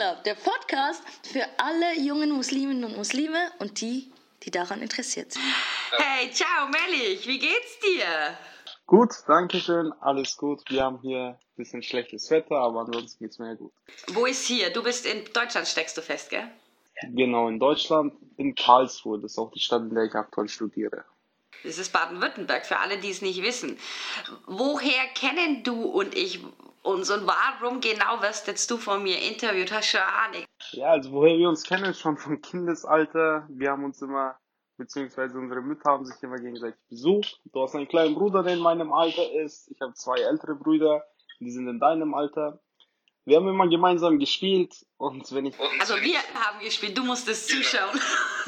Club, der Podcast für alle jungen Musliminnen und Muslime und die, die daran interessiert sind. Hey, ciao, Melich, wie geht's dir? Gut, danke schön, alles gut. Wir haben hier ein bisschen schlechtes Wetter, aber ansonsten geht's mir gut. Wo ist hier? Du bist in Deutschland, steckst du fest, gell? Genau, in Deutschland, in Karlsruhe, das ist auch die Stadt, in der ich aktuell studiere. Das ist Baden-Württemberg, für alle, die es nicht wissen. Woher kennen du und ich uns und warum genau wirst jetzt du von mir interviewt? Hast du schon Ahnung? Ja, also woher wir uns kennen, schon vom Kindesalter. Wir haben uns immer, beziehungsweise unsere Mütter haben sich immer gegenseitig besucht. Du hast einen kleinen Bruder, der in meinem Alter ist. Ich habe zwei ältere Brüder, die sind in deinem Alter. Wir haben immer gemeinsam gespielt und wenn ich... Also wir haben gespielt, du musstest zuschauen.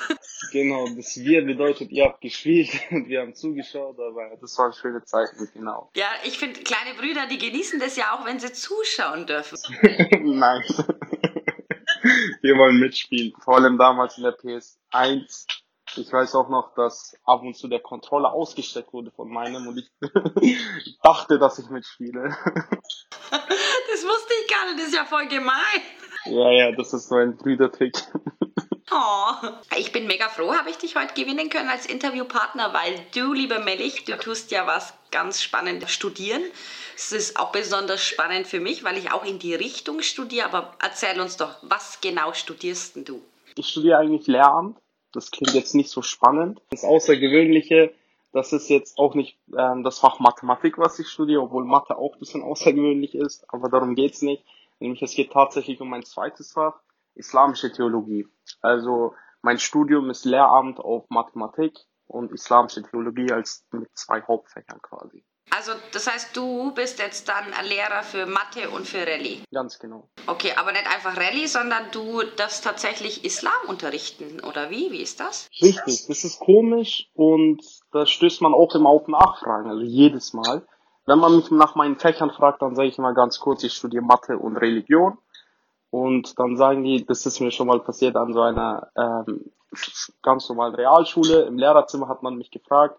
Genau, das Wir bedeutet, ihr habt gespielt und wir haben zugeschaut, aber das waren schöne Zeiten, genau. Ja, ich finde, kleine Brüder, die genießen das ja auch, wenn sie zuschauen dürfen. Nein. wir wollen mitspielen, vor allem damals in der PS1. Ich weiß auch noch, dass ab und zu der Controller ausgesteckt wurde von meinem und ich dachte, dass ich mitspiele. das wusste ich gar nicht, das ist ja voll gemein. Ja, ja, das ist so ein Brüdertrick. Oh, ich bin mega froh, habe ich dich heute gewinnen können als Interviewpartner, weil du, lieber Mellich, du tust ja was ganz Spannendes studieren. Es ist auch besonders spannend für mich, weil ich auch in die Richtung studiere. Aber erzähl uns doch, was genau studierst denn du? Ich studiere eigentlich Lehramt. Das klingt jetzt nicht so spannend. Das Außergewöhnliche, das ist jetzt auch nicht ähm, das Fach Mathematik, was ich studiere, obwohl Mathe auch ein bisschen außergewöhnlich ist. Aber darum geht's nicht. Nämlich es geht tatsächlich um mein zweites Fach islamische Theologie. Also mein Studium ist Lehramt auf Mathematik und islamische Theologie als mit zwei Hauptfächern quasi. Also das heißt, du bist jetzt dann ein Lehrer für Mathe und für Rallye. Ganz genau. Okay, aber nicht einfach Rallye, sondern du darfst tatsächlich Islam unterrichten, oder wie? Wie ist das? Richtig, das ist komisch und da stößt man auch immer auf Nachfragen, also jedes Mal. Wenn man mich nach meinen Fächern fragt, dann sage ich immer ganz kurz, ich studiere Mathe und Religion. Und dann sagen die, das ist mir schon mal passiert an so einer ähm, ganz normalen Realschule. Im Lehrerzimmer hat man mich gefragt,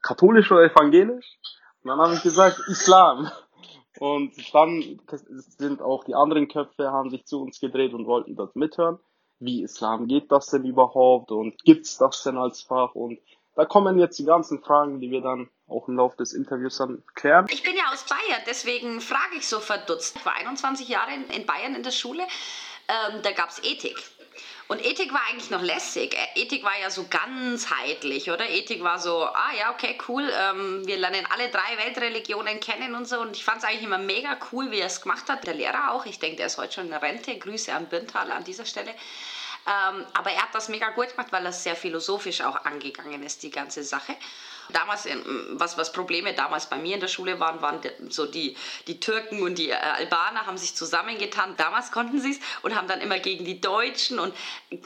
katholisch oder evangelisch? Und dann habe ich gesagt, Islam. Und dann sind auch die anderen Köpfe, haben sich zu uns gedreht und wollten dort mithören. Wie Islam geht das denn überhaupt? Und gibt's das denn als Fach? Und da kommen jetzt die ganzen Fragen, die wir dann auch im Laufe des Interviews dann klären. Ich bin ja aus Bayern, deswegen frage ich so verdutzt. Ich war 21 Jahre in, Bayern in der Schule, ähm, da gab es Ethik. Und Ethik war eigentlich noch lässig. Äh, Ethik war ja so ganzheitlich, oder? Ethik war so, ah ja, okay, cool, ähm, wir lernen alle drei Weltreligionen kennen und so. Und ich fand es eigentlich immer mega cool, wie er es gemacht hat. Der Lehrer auch, ich denke, der ist heute schon in Rente. Grüße an Birntal an dieser Stelle. Ähm, aber er hat das mega gut gemacht, weil er sehr philosophisch auch angegangen ist, die ganze Sache. Damals, was, was Probleme damals bei mir in der Schule waren, waren so die, die Türken und die äh, Albaner haben sich zusammengetan. Damals konnten sie es und haben dann immer gegen die Deutschen und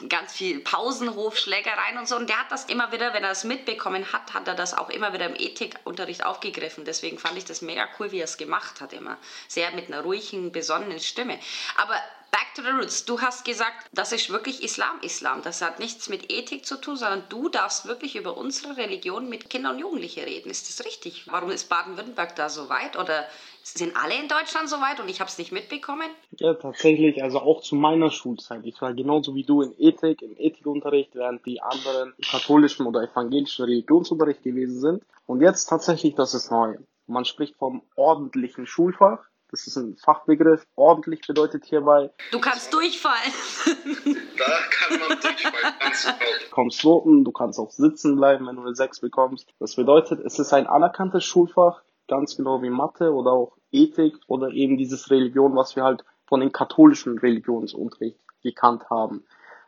ganz viel Pausenhofschlägereien und so. Und der hat das immer wieder, wenn er es mitbekommen hat, hat er das auch immer wieder im Ethikunterricht aufgegriffen. Deswegen fand ich das mega cool, wie er es gemacht hat immer. Sehr mit einer ruhigen, besonnenen Stimme. Aber back to the roots. Du hast gesagt, das ist wirklich Islam, Islam. Das hat nichts mit Ethik zu tun, sondern du darfst wirklich über unsere Religion mit Kindern und Jugendlichen reden. Ist das richtig? Warum ist Baden-Württemberg da so weit? Oder sind alle in Deutschland so weit und ich habe es nicht mitbekommen? Ja, tatsächlich. Also auch zu meiner Schulzeit. Ich war genauso wie du in Ethik, im Ethikunterricht, während die anderen katholischen oder evangelischen Religionsunterricht gewesen sind. Und jetzt tatsächlich, das ist neu. Man spricht vom ordentlichen Schulfach das ist ein Fachbegriff. Ordentlich bedeutet hierbei. Du kannst durchfallen. da kann man durchfallen. Du kommst Noten, du kannst auch sitzen bleiben, wenn du eine 6 bekommst. Das bedeutet, es ist ein anerkanntes Schulfach, ganz genau wie Mathe oder auch Ethik oder eben dieses Religion, was wir halt von den katholischen Religionsunterricht gekannt haben.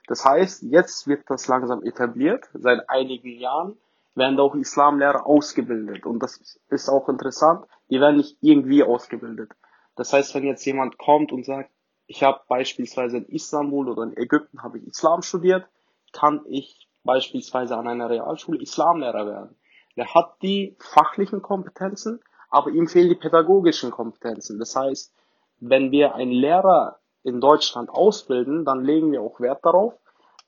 Das heißt, jetzt wird das langsam etabliert, seit einigen Jahren werden auch Islamlehrer ausgebildet. Und das ist auch interessant, die werden nicht irgendwie ausgebildet. Das heißt, wenn jetzt jemand kommt und sagt, ich habe beispielsweise in Istanbul oder in Ägypten habe ich Islam studiert, kann ich beispielsweise an einer Realschule Islamlehrer werden. Der hat die fachlichen Kompetenzen, aber ihm fehlen die pädagogischen Kompetenzen. Das heißt, wenn wir einen Lehrer in Deutschland ausbilden, dann legen wir auch Wert darauf,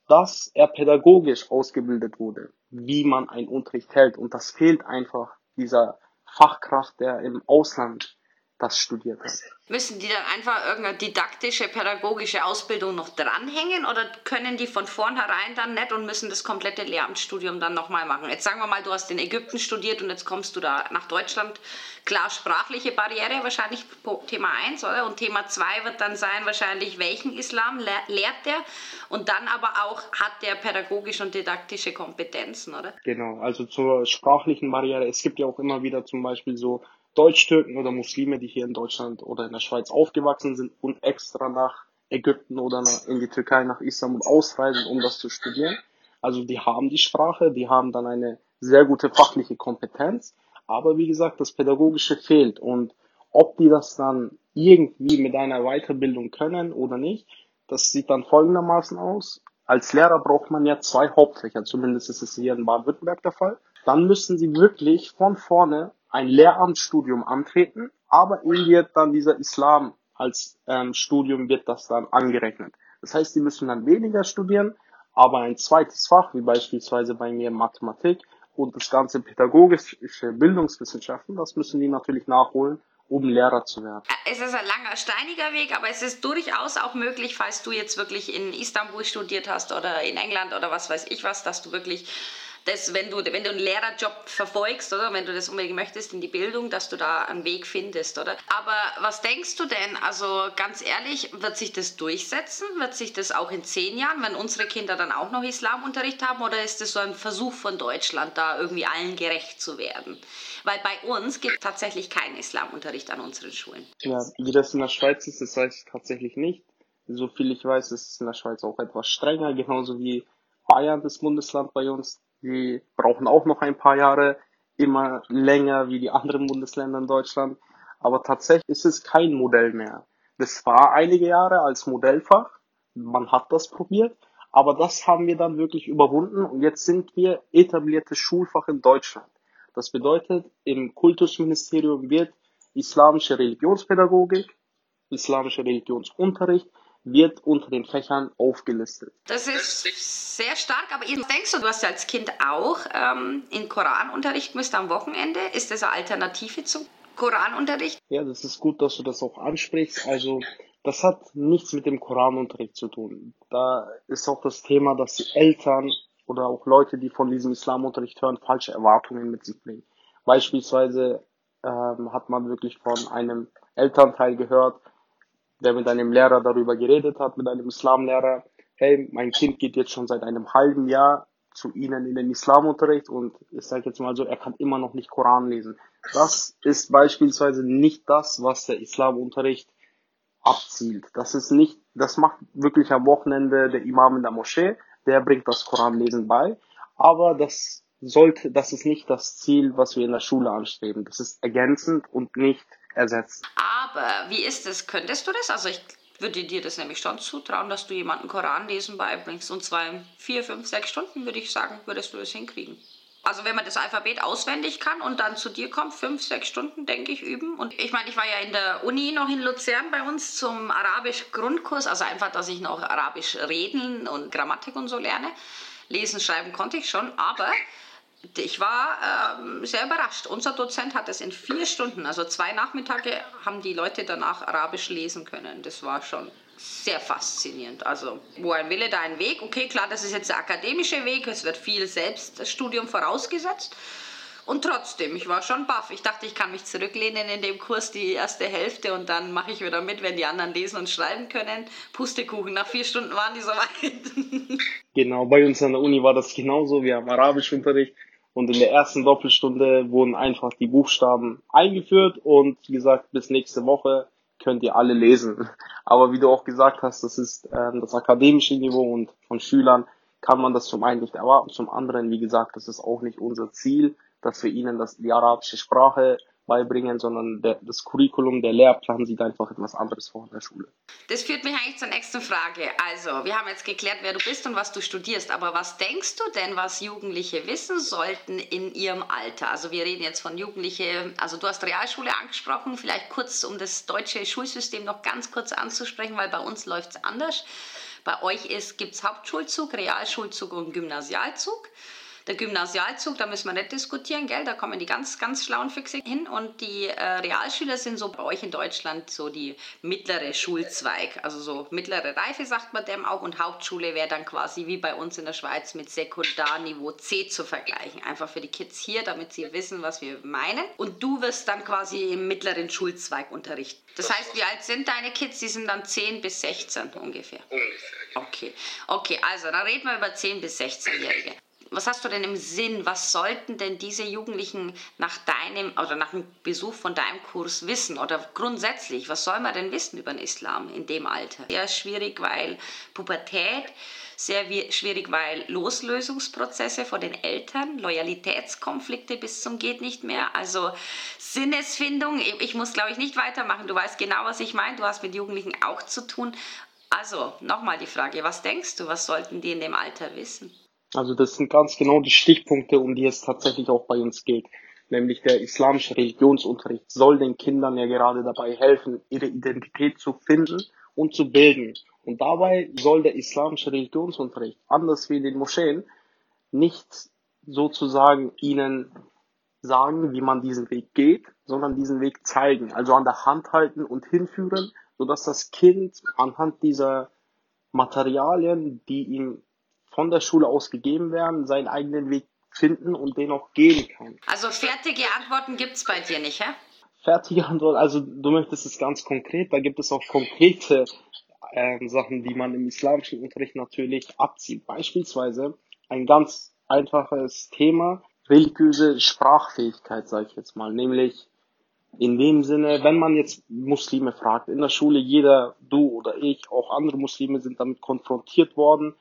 dass er pädagogisch ausgebildet wurde, wie man einen Unterricht hält. Und das fehlt einfach dieser Fachkraft, der im Ausland das studiert hat. Müssen die dann einfach irgendeine didaktische, pädagogische Ausbildung noch dranhängen oder können die von vornherein dann nicht und müssen das komplette Lehramtsstudium dann nochmal machen? Jetzt sagen wir mal, du hast in Ägypten studiert und jetzt kommst du da nach Deutschland. Klar, sprachliche Barriere wahrscheinlich Thema 1, oder? Und Thema 2 wird dann sein, wahrscheinlich, welchen Islam lehrt der? Und dann aber auch, hat der pädagogische und didaktische Kompetenzen, oder? Genau, also zur sprachlichen Barriere. Es gibt ja auch immer wieder zum Beispiel so Deutsch-Türken oder Muslime, die hier in Deutschland oder in der Schweiz aufgewachsen sind und extra nach Ägypten oder in die Türkei, nach Istanbul ausreisen, um das zu studieren. Also die haben die Sprache, die haben dann eine sehr gute fachliche Kompetenz, aber wie gesagt, das Pädagogische fehlt und ob die das dann irgendwie mit einer Weiterbildung können oder nicht, das sieht dann folgendermaßen aus. Als Lehrer braucht man ja zwei Hauptfächer, zumindest ist es hier in Baden-Württemberg der Fall. Dann müssen sie wirklich von vorne ein Lehramtsstudium antreten, aber ihnen wird dann dieser Islam als ähm, Studium wird das dann angerechnet. Das heißt, sie müssen dann weniger studieren, aber ein zweites Fach, wie beispielsweise bei mir Mathematik und das ganze pädagogische Bildungswissenschaften, das müssen die natürlich nachholen, um Lehrer zu werden. Es ist ein langer, steiniger Weg, aber es ist durchaus auch möglich, falls du jetzt wirklich in Istanbul studiert hast oder in England oder was weiß ich was, dass du wirklich das, wenn du, wenn du einen Lehrerjob verfolgst, oder wenn du das unbedingt möchtest in die Bildung, dass du da einen Weg findest, oder? Aber was denkst du denn? Also ganz ehrlich, wird sich das durchsetzen? Wird sich das auch in zehn Jahren, wenn unsere Kinder dann auch noch Islamunterricht haben, oder ist das so ein Versuch von Deutschland, da irgendwie allen gerecht zu werden? Weil bei uns gibt es tatsächlich keinen Islamunterricht an unseren Schulen. Ja, wie das in der Schweiz ist, das weiß ich tatsächlich nicht. So viel ich weiß, ist es in der Schweiz auch etwas strenger, genauso wie Bayern, das Bundesland bei uns. Die brauchen auch noch ein paar Jahre, immer länger wie die anderen Bundesländer in Deutschland. Aber tatsächlich ist es kein Modell mehr. Das war einige Jahre als Modellfach. Man hat das probiert. Aber das haben wir dann wirklich überwunden und jetzt sind wir etabliertes Schulfach in Deutschland. Das bedeutet, im Kultusministerium wird islamische Religionspädagogik, islamischer Religionsunterricht wird unter den Fächern aufgelistet. Das ist sehr stark, aber denkst du, du hast ja als Kind auch ähm, in Koranunterricht müsst am Wochenende. Ist das eine Alternative zum Koranunterricht? Ja, das ist gut, dass du das auch ansprichst. Also das hat nichts mit dem Koranunterricht zu tun. Da ist auch das Thema, dass die Eltern oder auch Leute, die von diesem Islamunterricht hören, falsche Erwartungen mit sich bringen. Beispielsweise ähm, hat man wirklich von einem Elternteil gehört, der mit einem Lehrer darüber geredet hat, mit einem Islamlehrer, hey, mein Kind geht jetzt schon seit einem halben Jahr zu Ihnen in den Islamunterricht und ich sage jetzt mal so, er kann immer noch nicht Koran lesen. Das ist beispielsweise nicht das, was der Islamunterricht abzielt. Das ist nicht, das macht wirklich am Wochenende der Imam in der Moschee, der bringt das Koranlesen bei, aber das sollte, das ist nicht das Ziel, was wir in der Schule anstreben. Das ist ergänzend und nicht ersetzt. Aber wie ist es? Könntest du das? Also ich würde dir das nämlich schon zutrauen, dass du jemanden Koran lesen beibringst. Und zwar in vier, fünf, sechs Stunden, würde ich sagen, würdest du das hinkriegen. Also wenn man das Alphabet auswendig kann und dann zu dir kommt, fünf, sechs Stunden, denke ich, üben. Und ich meine, ich war ja in der Uni noch in Luzern bei uns zum Arabisch-Grundkurs, also einfach, dass ich noch Arabisch reden und Grammatik und so lerne. Lesen, schreiben konnte ich schon, aber ich war ähm, sehr überrascht. Unser Dozent hat es in vier Stunden, also zwei Nachmittage, haben die Leute danach Arabisch lesen können. Das war schon sehr faszinierend. Also, wo ein Wille, da ein Weg. Okay, klar, das ist jetzt der akademische Weg. Es wird viel Selbststudium vorausgesetzt. Und trotzdem, ich war schon baff. Ich dachte, ich kann mich zurücklehnen in dem Kurs die erste Hälfte und dann mache ich wieder mit, wenn die anderen lesen und schreiben können. Pustekuchen, nach vier Stunden waren die soweit. Genau, bei uns an der Uni war das genauso. Wir haben Arabischunterricht und in der ersten Doppelstunde wurden einfach die Buchstaben eingeführt und gesagt, bis nächste Woche könnt ihr alle lesen. Aber wie du auch gesagt hast, das ist ähm, das akademische Niveau und von Schülern kann man das zum einen nicht erwarten, zum anderen, wie gesagt, das ist auch nicht unser Ziel, dass wir ihnen das, die arabische Sprache beibringen, sondern der, das Curriculum, der Lehrplan sieht einfach etwas anderes vor in der Schule. Das führt mich eigentlich zur nächsten Frage. Also, wir haben jetzt geklärt, wer du bist und was du studierst, aber was denkst du denn, was Jugendliche wissen sollten in ihrem Alter? Also, wir reden jetzt von Jugendliche, also du hast Realschule angesprochen, vielleicht kurz, um das deutsche Schulsystem noch ganz kurz anzusprechen, weil bei uns läuft es anders. Bei euch gibt es Hauptschulzug, Realschulzug und Gymnasialzug. Der Gymnasialzug, da müssen wir nicht diskutieren, gell? Da kommen die ganz, ganz schlauen Füchse hin. Und die äh, Realschüler sind so bei euch in Deutschland so die mittlere Schulzweig. Also so mittlere Reife sagt man dem auch. Und Hauptschule wäre dann quasi wie bei uns in der Schweiz mit Sekundarniveau C zu vergleichen. Einfach für die Kids hier, damit sie wissen, was wir meinen. Und du wirst dann quasi im mittleren Schulzweig unterrichten. Das heißt, wie alt sind deine Kids? Die sind dann 10 bis 16 ungefähr. Ungefähr. Okay, okay, also dann reden wir über 10 bis 16-Jährige. Was hast du denn im Sinn? Was sollten denn diese Jugendlichen nach deinem oder nach dem Besuch von deinem Kurs wissen? Oder grundsätzlich, was soll man denn wissen über den Islam in dem Alter? Sehr schwierig, weil Pubertät, sehr wi- schwierig, weil Loslösungsprozesse vor den Eltern, Loyalitätskonflikte bis zum geht nicht mehr, also Sinnesfindung. Ich muss, glaube ich, nicht weitermachen. Du weißt genau, was ich meine. Du hast mit Jugendlichen auch zu tun. Also, nochmal die Frage, was denkst du, was sollten die in dem Alter wissen? Also das sind ganz genau die Stichpunkte, um die es tatsächlich auch bei uns geht. Nämlich der islamische Religionsunterricht soll den Kindern ja gerade dabei helfen, ihre Identität zu finden und zu bilden. Und dabei soll der islamische Religionsunterricht, anders wie in den Moscheen, nicht sozusagen ihnen sagen, wie man diesen Weg geht, sondern diesen Weg zeigen, also an der Hand halten und hinführen, sodass das Kind anhand dieser Materialien, die ihm von der Schule aus gegeben werden, seinen eigenen Weg finden und den auch gehen kann. Also fertige Antworten gibt es bei dir nicht, hä? Fertige Antwort, also du möchtest es ganz konkret, da gibt es auch konkrete ähm, Sachen, die man im islamischen Unterricht natürlich abzieht. Beispielsweise ein ganz einfaches Thema, religiöse Sprachfähigkeit, sage ich jetzt mal, nämlich in dem Sinne, wenn man jetzt Muslime fragt, in der Schule, jeder, du oder ich, auch andere Muslime sind damit konfrontiert worden,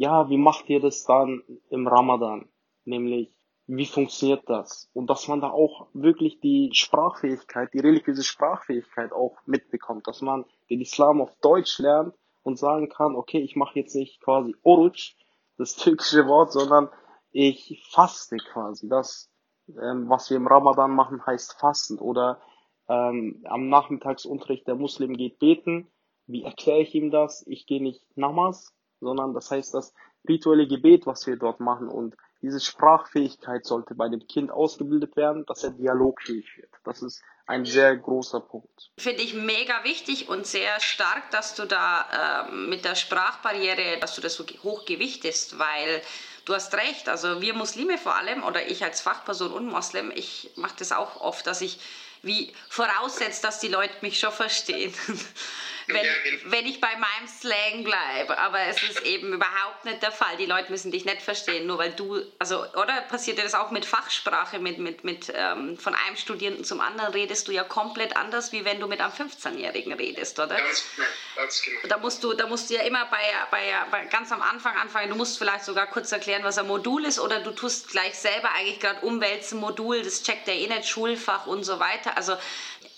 ja, wie macht ihr das dann im Ramadan? Nämlich, wie funktioniert das? Und dass man da auch wirklich die Sprachfähigkeit, die religiöse Sprachfähigkeit auch mitbekommt, dass man den Islam auf Deutsch lernt und sagen kann, okay, ich mache jetzt nicht quasi Oruç, das türkische Wort, sondern ich faste quasi. Das, ähm, was wir im Ramadan machen, heißt Fasten. Oder ähm, am Nachmittagsunterricht der Muslim geht beten. Wie erkläre ich ihm das? Ich gehe nicht Namas, sondern das heißt das rituelle Gebet, was wir dort machen. Und diese Sprachfähigkeit sollte bei dem Kind ausgebildet werden, dass er dialogfähig wird. Das ist ein sehr großer Punkt. Finde ich mega wichtig und sehr stark, dass du da ähm, mit der Sprachbarriere, dass du das so hoch gewichtest, weil du hast recht, also wir Muslime vor allem oder ich als Fachperson und Moslem, ich mache das auch oft, dass ich wie voraussetze, dass die Leute mich schon verstehen. wenn, genau. wenn ich bei meinem Slang bleibe. Aber es ist eben überhaupt nicht der Fall. Die Leute müssen dich nicht verstehen, nur weil du, also, oder passiert dir das auch mit Fachsprache, mit, mit, mit ähm, von einem Studierenden zum anderen redest du ja komplett anders, wie wenn du mit einem 15-Jährigen redest, oder? Ganz genau, ganz genau. Da musst du, da musst du ja immer bei, bei, bei ganz am Anfang anfangen. Du musst vielleicht sogar kurz erklären, was ein Modul ist, oder du tust gleich selber eigentlich gerade umwälzen Modul, das checkt der eh nicht, Schulfach und so weiter. Also,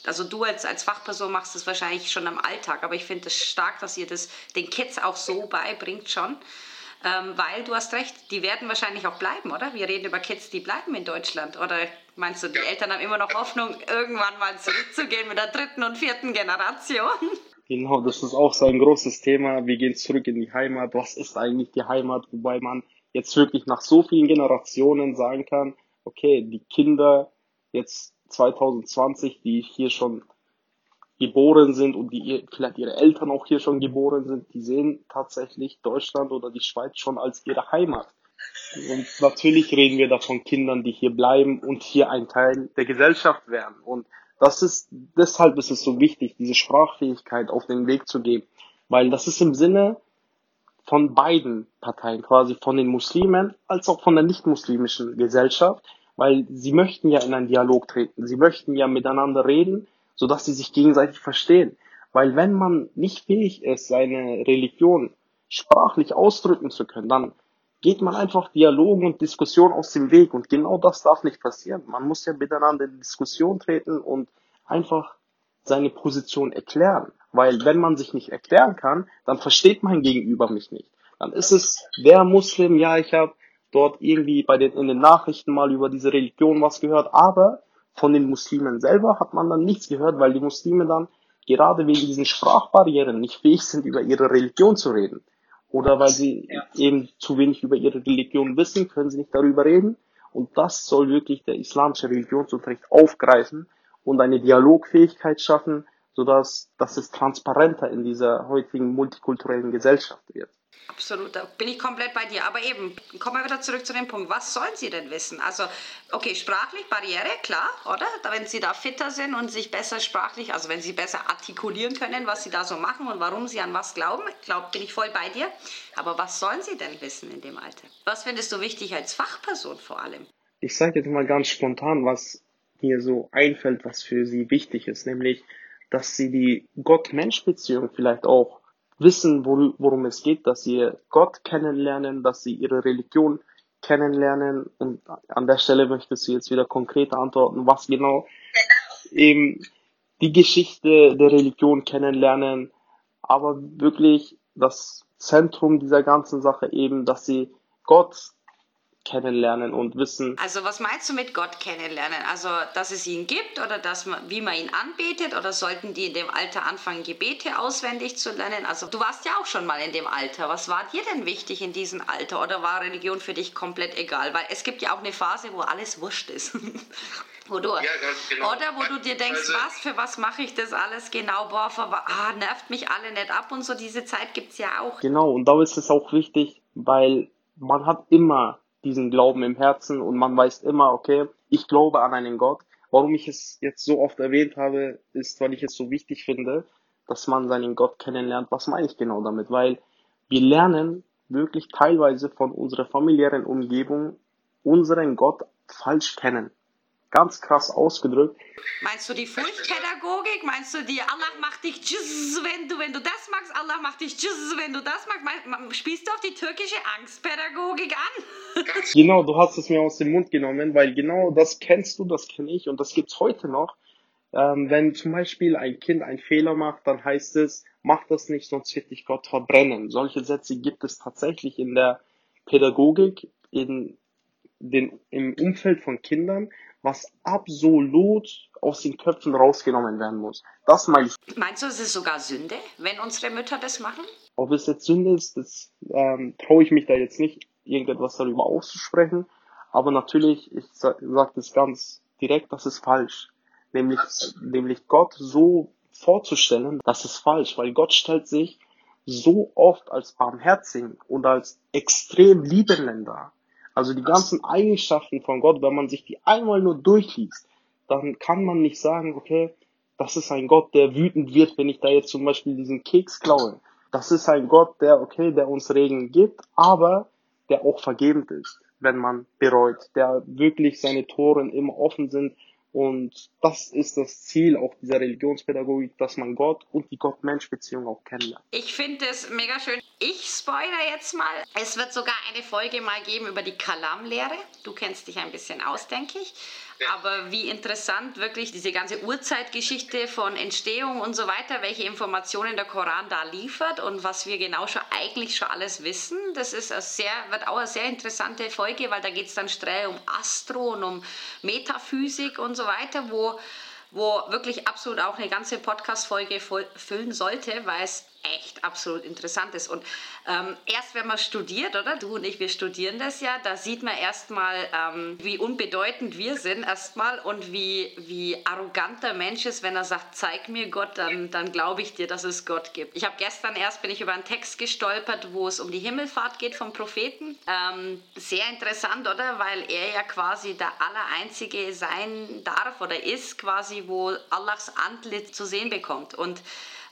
also du als, als Fachperson machst das wahrscheinlich schon am Alltag, aber ich finde es stark, dass ihr das den Kids auch so beibringt schon. Ähm, weil du hast recht, die werden wahrscheinlich auch bleiben, oder? Wir reden über Kids, die bleiben in Deutschland. Oder meinst du, die Eltern haben immer noch Hoffnung, irgendwann mal zurückzugehen mit der dritten und vierten Generation? Genau, das ist auch so ein großes Thema. Wir gehen zurück in die Heimat. Was ist eigentlich die Heimat? Wobei man jetzt wirklich nach so vielen Generationen sagen kann, okay, die Kinder jetzt 2020, die hier schon geboren sind und die vielleicht ihre Eltern auch hier schon geboren sind, die sehen tatsächlich Deutschland oder die Schweiz schon als ihre Heimat. Und natürlich reden wir da von Kindern, die hier bleiben und hier ein Teil der Gesellschaft werden. Und das ist, deshalb ist es so wichtig, diese Sprachfähigkeit auf den Weg zu geben. Weil das ist im Sinne von beiden Parteien, quasi von den Muslimen als auch von der nicht-muslimischen Gesellschaft, weil sie möchten ja in einen Dialog treten. Sie möchten ja miteinander reden, sodass sie sich gegenseitig verstehen. Weil wenn man nicht fähig ist, seine Religion sprachlich ausdrücken zu können, dann geht man einfach Dialogen und Diskussionen aus dem Weg. Und genau das darf nicht passieren. Man muss ja miteinander in Diskussion treten und einfach seine Position erklären. Weil wenn man sich nicht erklären kann, dann versteht mein Gegenüber mich nicht. Dann ist es der Muslim, ja, ich habe dort irgendwie bei den, in den Nachrichten mal über diese Religion was gehört, aber von den Muslimen selber hat man dann nichts gehört, weil die Muslime dann gerade wegen diesen Sprachbarrieren nicht fähig sind, über ihre Religion zu reden. oder weil sie eben zu wenig über ihre Religion wissen, können sie nicht darüber reden. Und das soll wirklich der islamische Religionsunterricht aufgreifen und eine Dialogfähigkeit schaffen, sodass dass es transparenter in dieser heutigen multikulturellen Gesellschaft wird. Absolut, da bin ich komplett bei dir. Aber eben, kommen wir wieder zurück zu dem Punkt. Was sollen sie denn wissen? Also, okay, sprachlich, Barriere, klar, oder? Wenn sie da fitter sind und sich besser sprachlich, also wenn sie besser artikulieren können, was sie da so machen und warum sie an was glauben, glaub, bin ich voll bei dir. Aber was sollen sie denn wissen in dem Alter? Was findest du wichtig als Fachperson vor allem? Ich sage jetzt mal ganz spontan, was mir so einfällt, was für sie wichtig ist, nämlich, dass sie die Gott-Mensch-Beziehung vielleicht auch wissen, worum es geht, dass sie Gott kennenlernen, dass sie ihre Religion kennenlernen. Und an der Stelle möchtest du jetzt wieder konkret antworten, was genau eben die Geschichte der Religion kennenlernen, aber wirklich das Zentrum dieser ganzen Sache eben, dass sie Gott kennenlernen und wissen. Also was meinst du mit Gott kennenlernen? Also dass es ihn gibt oder dass man, wie man ihn anbetet oder sollten die in dem Alter anfangen, Gebete auswendig zu lernen? Also du warst ja auch schon mal in dem Alter. Was war dir denn wichtig in diesem Alter oder war Religion für dich komplett egal? Weil es gibt ja auch eine Phase, wo alles wurscht ist. wo du, ja, genau. Oder wo du dir denkst, also, was, für was mache ich das alles genau? Boah, für, ah, nervt mich alle nicht ab und so. Diese Zeit gibt es ja auch. Genau, und da ist es auch wichtig, weil man hat immer diesen Glauben im Herzen und man weiß immer, okay, ich glaube an einen Gott. Warum ich es jetzt so oft erwähnt habe, ist, weil ich es so wichtig finde, dass man seinen Gott kennenlernt. Was meine ich genau damit? Weil wir lernen wirklich teilweise von unserer familiären Umgebung unseren Gott falsch kennen ganz krass ausgedrückt. Meinst du die Furchtpädagogik? Meinst du die Allah macht dich tschüss, wenn du, wenn du das magst, Allah macht dich tschüss, wenn du das magst? Spielst du auf die türkische Angstpädagogik an? genau, du hast es mir aus dem Mund genommen, weil genau das kennst du, das kenne ich und das gibt's heute noch. Ähm, wenn zum Beispiel ein Kind einen Fehler macht, dann heißt es, mach das nicht, sonst wird dich Gott verbrennen. Solche Sätze gibt es tatsächlich in der Pädagogik, in den, im Umfeld von Kindern was absolut aus den Köpfen rausgenommen werden muss. Das meine ich. Meinst du, es ist sogar Sünde, wenn unsere Mütter das machen? Ob es jetzt Sünde ist, das ähm, traue ich mich da jetzt nicht, irgendetwas darüber auszusprechen. Aber natürlich, ich sage sag das ganz direkt, das ist falsch. Nämlich, nämlich Gott so vorzustellen, das ist falsch, weil Gott stellt sich so oft als barmherzig und als extrem liebender also die ganzen Eigenschaften von Gott, wenn man sich die einmal nur durchliest, dann kann man nicht sagen, okay, das ist ein Gott, der wütend wird, wenn ich da jetzt zum Beispiel diesen Keks klaue. Das ist ein Gott, der, okay, der uns Regen gibt, aber der auch vergebend ist, wenn man bereut, der wirklich seine Toren immer offen sind und das ist das Ziel auch dieser Religionspädagogik, dass man Gott und die Gott-Mensch-Beziehung auch kennenlernt. Ich finde es mega schön. Ich spoilere jetzt mal. Es wird sogar eine Folge mal geben über die Kalam-Lehre. Du kennst dich ein bisschen aus, denke ich. Aber wie interessant wirklich diese ganze Urzeitgeschichte von Entstehung und so weiter, welche Informationen der Koran da liefert und was wir genau schon eigentlich schon alles wissen. Das ist sehr, wird auch eine sehr interessante Folge, weil da geht es dann streng um Astro und um Metaphysik und so weiter, wo wo wirklich absolut auch eine ganze Podcast-Folge füllen sollte, weil es echt absolut interessant ist. Und ähm, erst wenn man studiert, oder? Du und ich, wir studieren das ja, da sieht man erstmal, ähm, wie unbedeutend wir sind erstmal und wie, wie arrogant der Mensch ist, wenn er sagt, zeig mir Gott, dann, dann glaube ich dir, dass es Gott gibt. Ich habe gestern erst, bin ich über einen Text gestolpert, wo es um die Himmelfahrt geht vom Propheten. Ähm, sehr interessant, oder? Weil er ja quasi der Allereinzige sein darf oder ist, quasi, wo Allahs Antlitz zu sehen bekommt. Und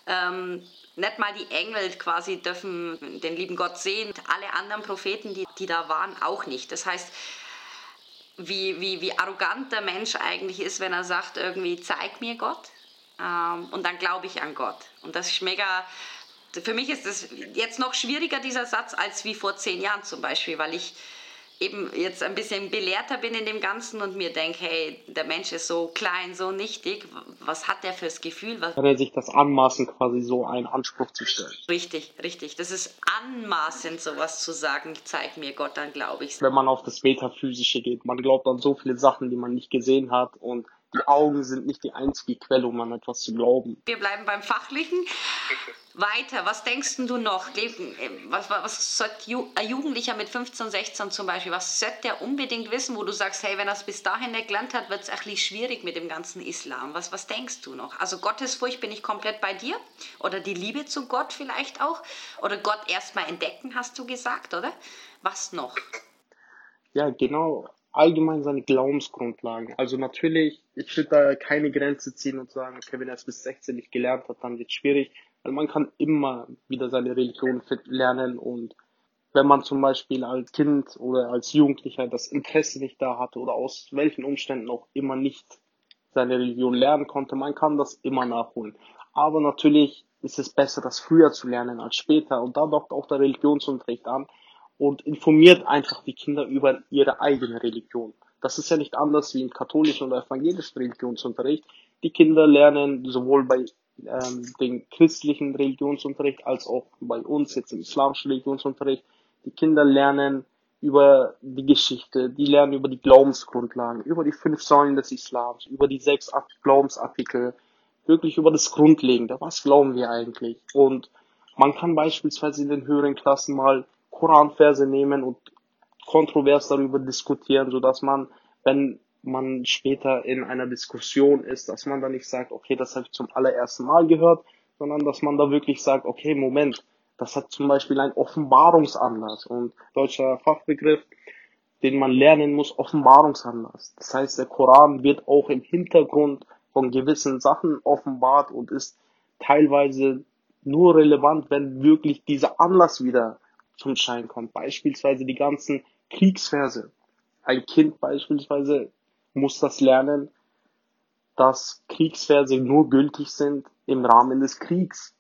ähm, nicht mal die Engel quasi dürfen den lieben Gott sehen. Alle anderen Propheten, die, die da waren, auch nicht. Das heißt, wie, wie, wie arrogant der Mensch eigentlich ist, wenn er sagt, irgendwie, zeig mir Gott. Ähm, und dann glaube ich an Gott. Und das ist mega, für mich ist das jetzt noch schwieriger, dieser Satz, als wie vor zehn Jahren zum Beispiel, weil ich eben jetzt ein bisschen belehrter bin in dem Ganzen und mir denke, hey, der Mensch ist so klein, so nichtig, was hat der fürs Gefühl? Was Kann er sich das anmaßen, quasi so einen Anspruch zu stellen? Richtig, richtig. Das ist anmaßend, sowas zu sagen, zeig mir Gott, dann glaube ich Wenn man auf das Metaphysische geht, man glaubt an so viele Sachen, die man nicht gesehen hat und die Augen sind nicht die einzige Quelle, um an etwas zu glauben. Wir bleiben beim Fachlichen. Weiter, was denkst du noch? Was, was sollte ein Jugendlicher mit 15, 16 zum Beispiel, was sollte der unbedingt wissen, wo du sagst, hey, wenn er es bis dahin nicht gelernt hat, wird es ein bisschen schwierig mit dem ganzen Islam. Was, was denkst du noch? Also Gottesfurcht bin ich komplett bei dir? Oder die Liebe zu Gott vielleicht auch? Oder Gott erstmal entdecken, hast du gesagt, oder? Was noch? Ja, genau. Allgemein seine Glaubensgrundlagen. Also natürlich, ich würde da keine Grenze ziehen und sagen, okay, wenn er es bis 16 nicht gelernt hat, dann wird es schwierig. Weil man kann immer wieder seine Religion lernen und wenn man zum Beispiel als Kind oder als Jugendlicher das Interesse nicht da hatte oder aus welchen Umständen auch immer nicht seine Religion lernen konnte, man kann das immer nachholen. Aber natürlich ist es besser, das früher zu lernen als später und da dockt auch der Religionsunterricht an und informiert einfach die Kinder über ihre eigene Religion. Das ist ja nicht anders wie im katholischen oder evangelischen Religionsunterricht. Die Kinder lernen sowohl bei ähm, den christlichen Religionsunterricht als auch bei uns jetzt im islamischen Religionsunterricht. Die Kinder lernen über die Geschichte, die lernen über die Glaubensgrundlagen, über die fünf Säulen des Islams, über die sechs Glaubensartikel, wirklich über das Grundlegende. Was glauben wir eigentlich? Und man kann beispielsweise in den höheren Klassen mal Koranverse nehmen und kontrovers darüber diskutieren, so dass man, wenn man später in einer Diskussion ist, dass man da nicht sagt, okay, das habe ich zum allerersten Mal gehört, sondern dass man da wirklich sagt, okay, Moment, das hat zum Beispiel einen Offenbarungsanlass und deutscher Fachbegriff, den man lernen muss, Offenbarungsanlass. Das heißt, der Koran wird auch im Hintergrund von gewissen Sachen offenbart und ist teilweise nur relevant, wenn wirklich dieser Anlass wieder zum Schein kommt. Beispielsweise die ganzen Kriegsverse. Ein Kind beispielsweise muss das lernen, dass Kriegsverse nur gültig sind im Rahmen des Kriegs.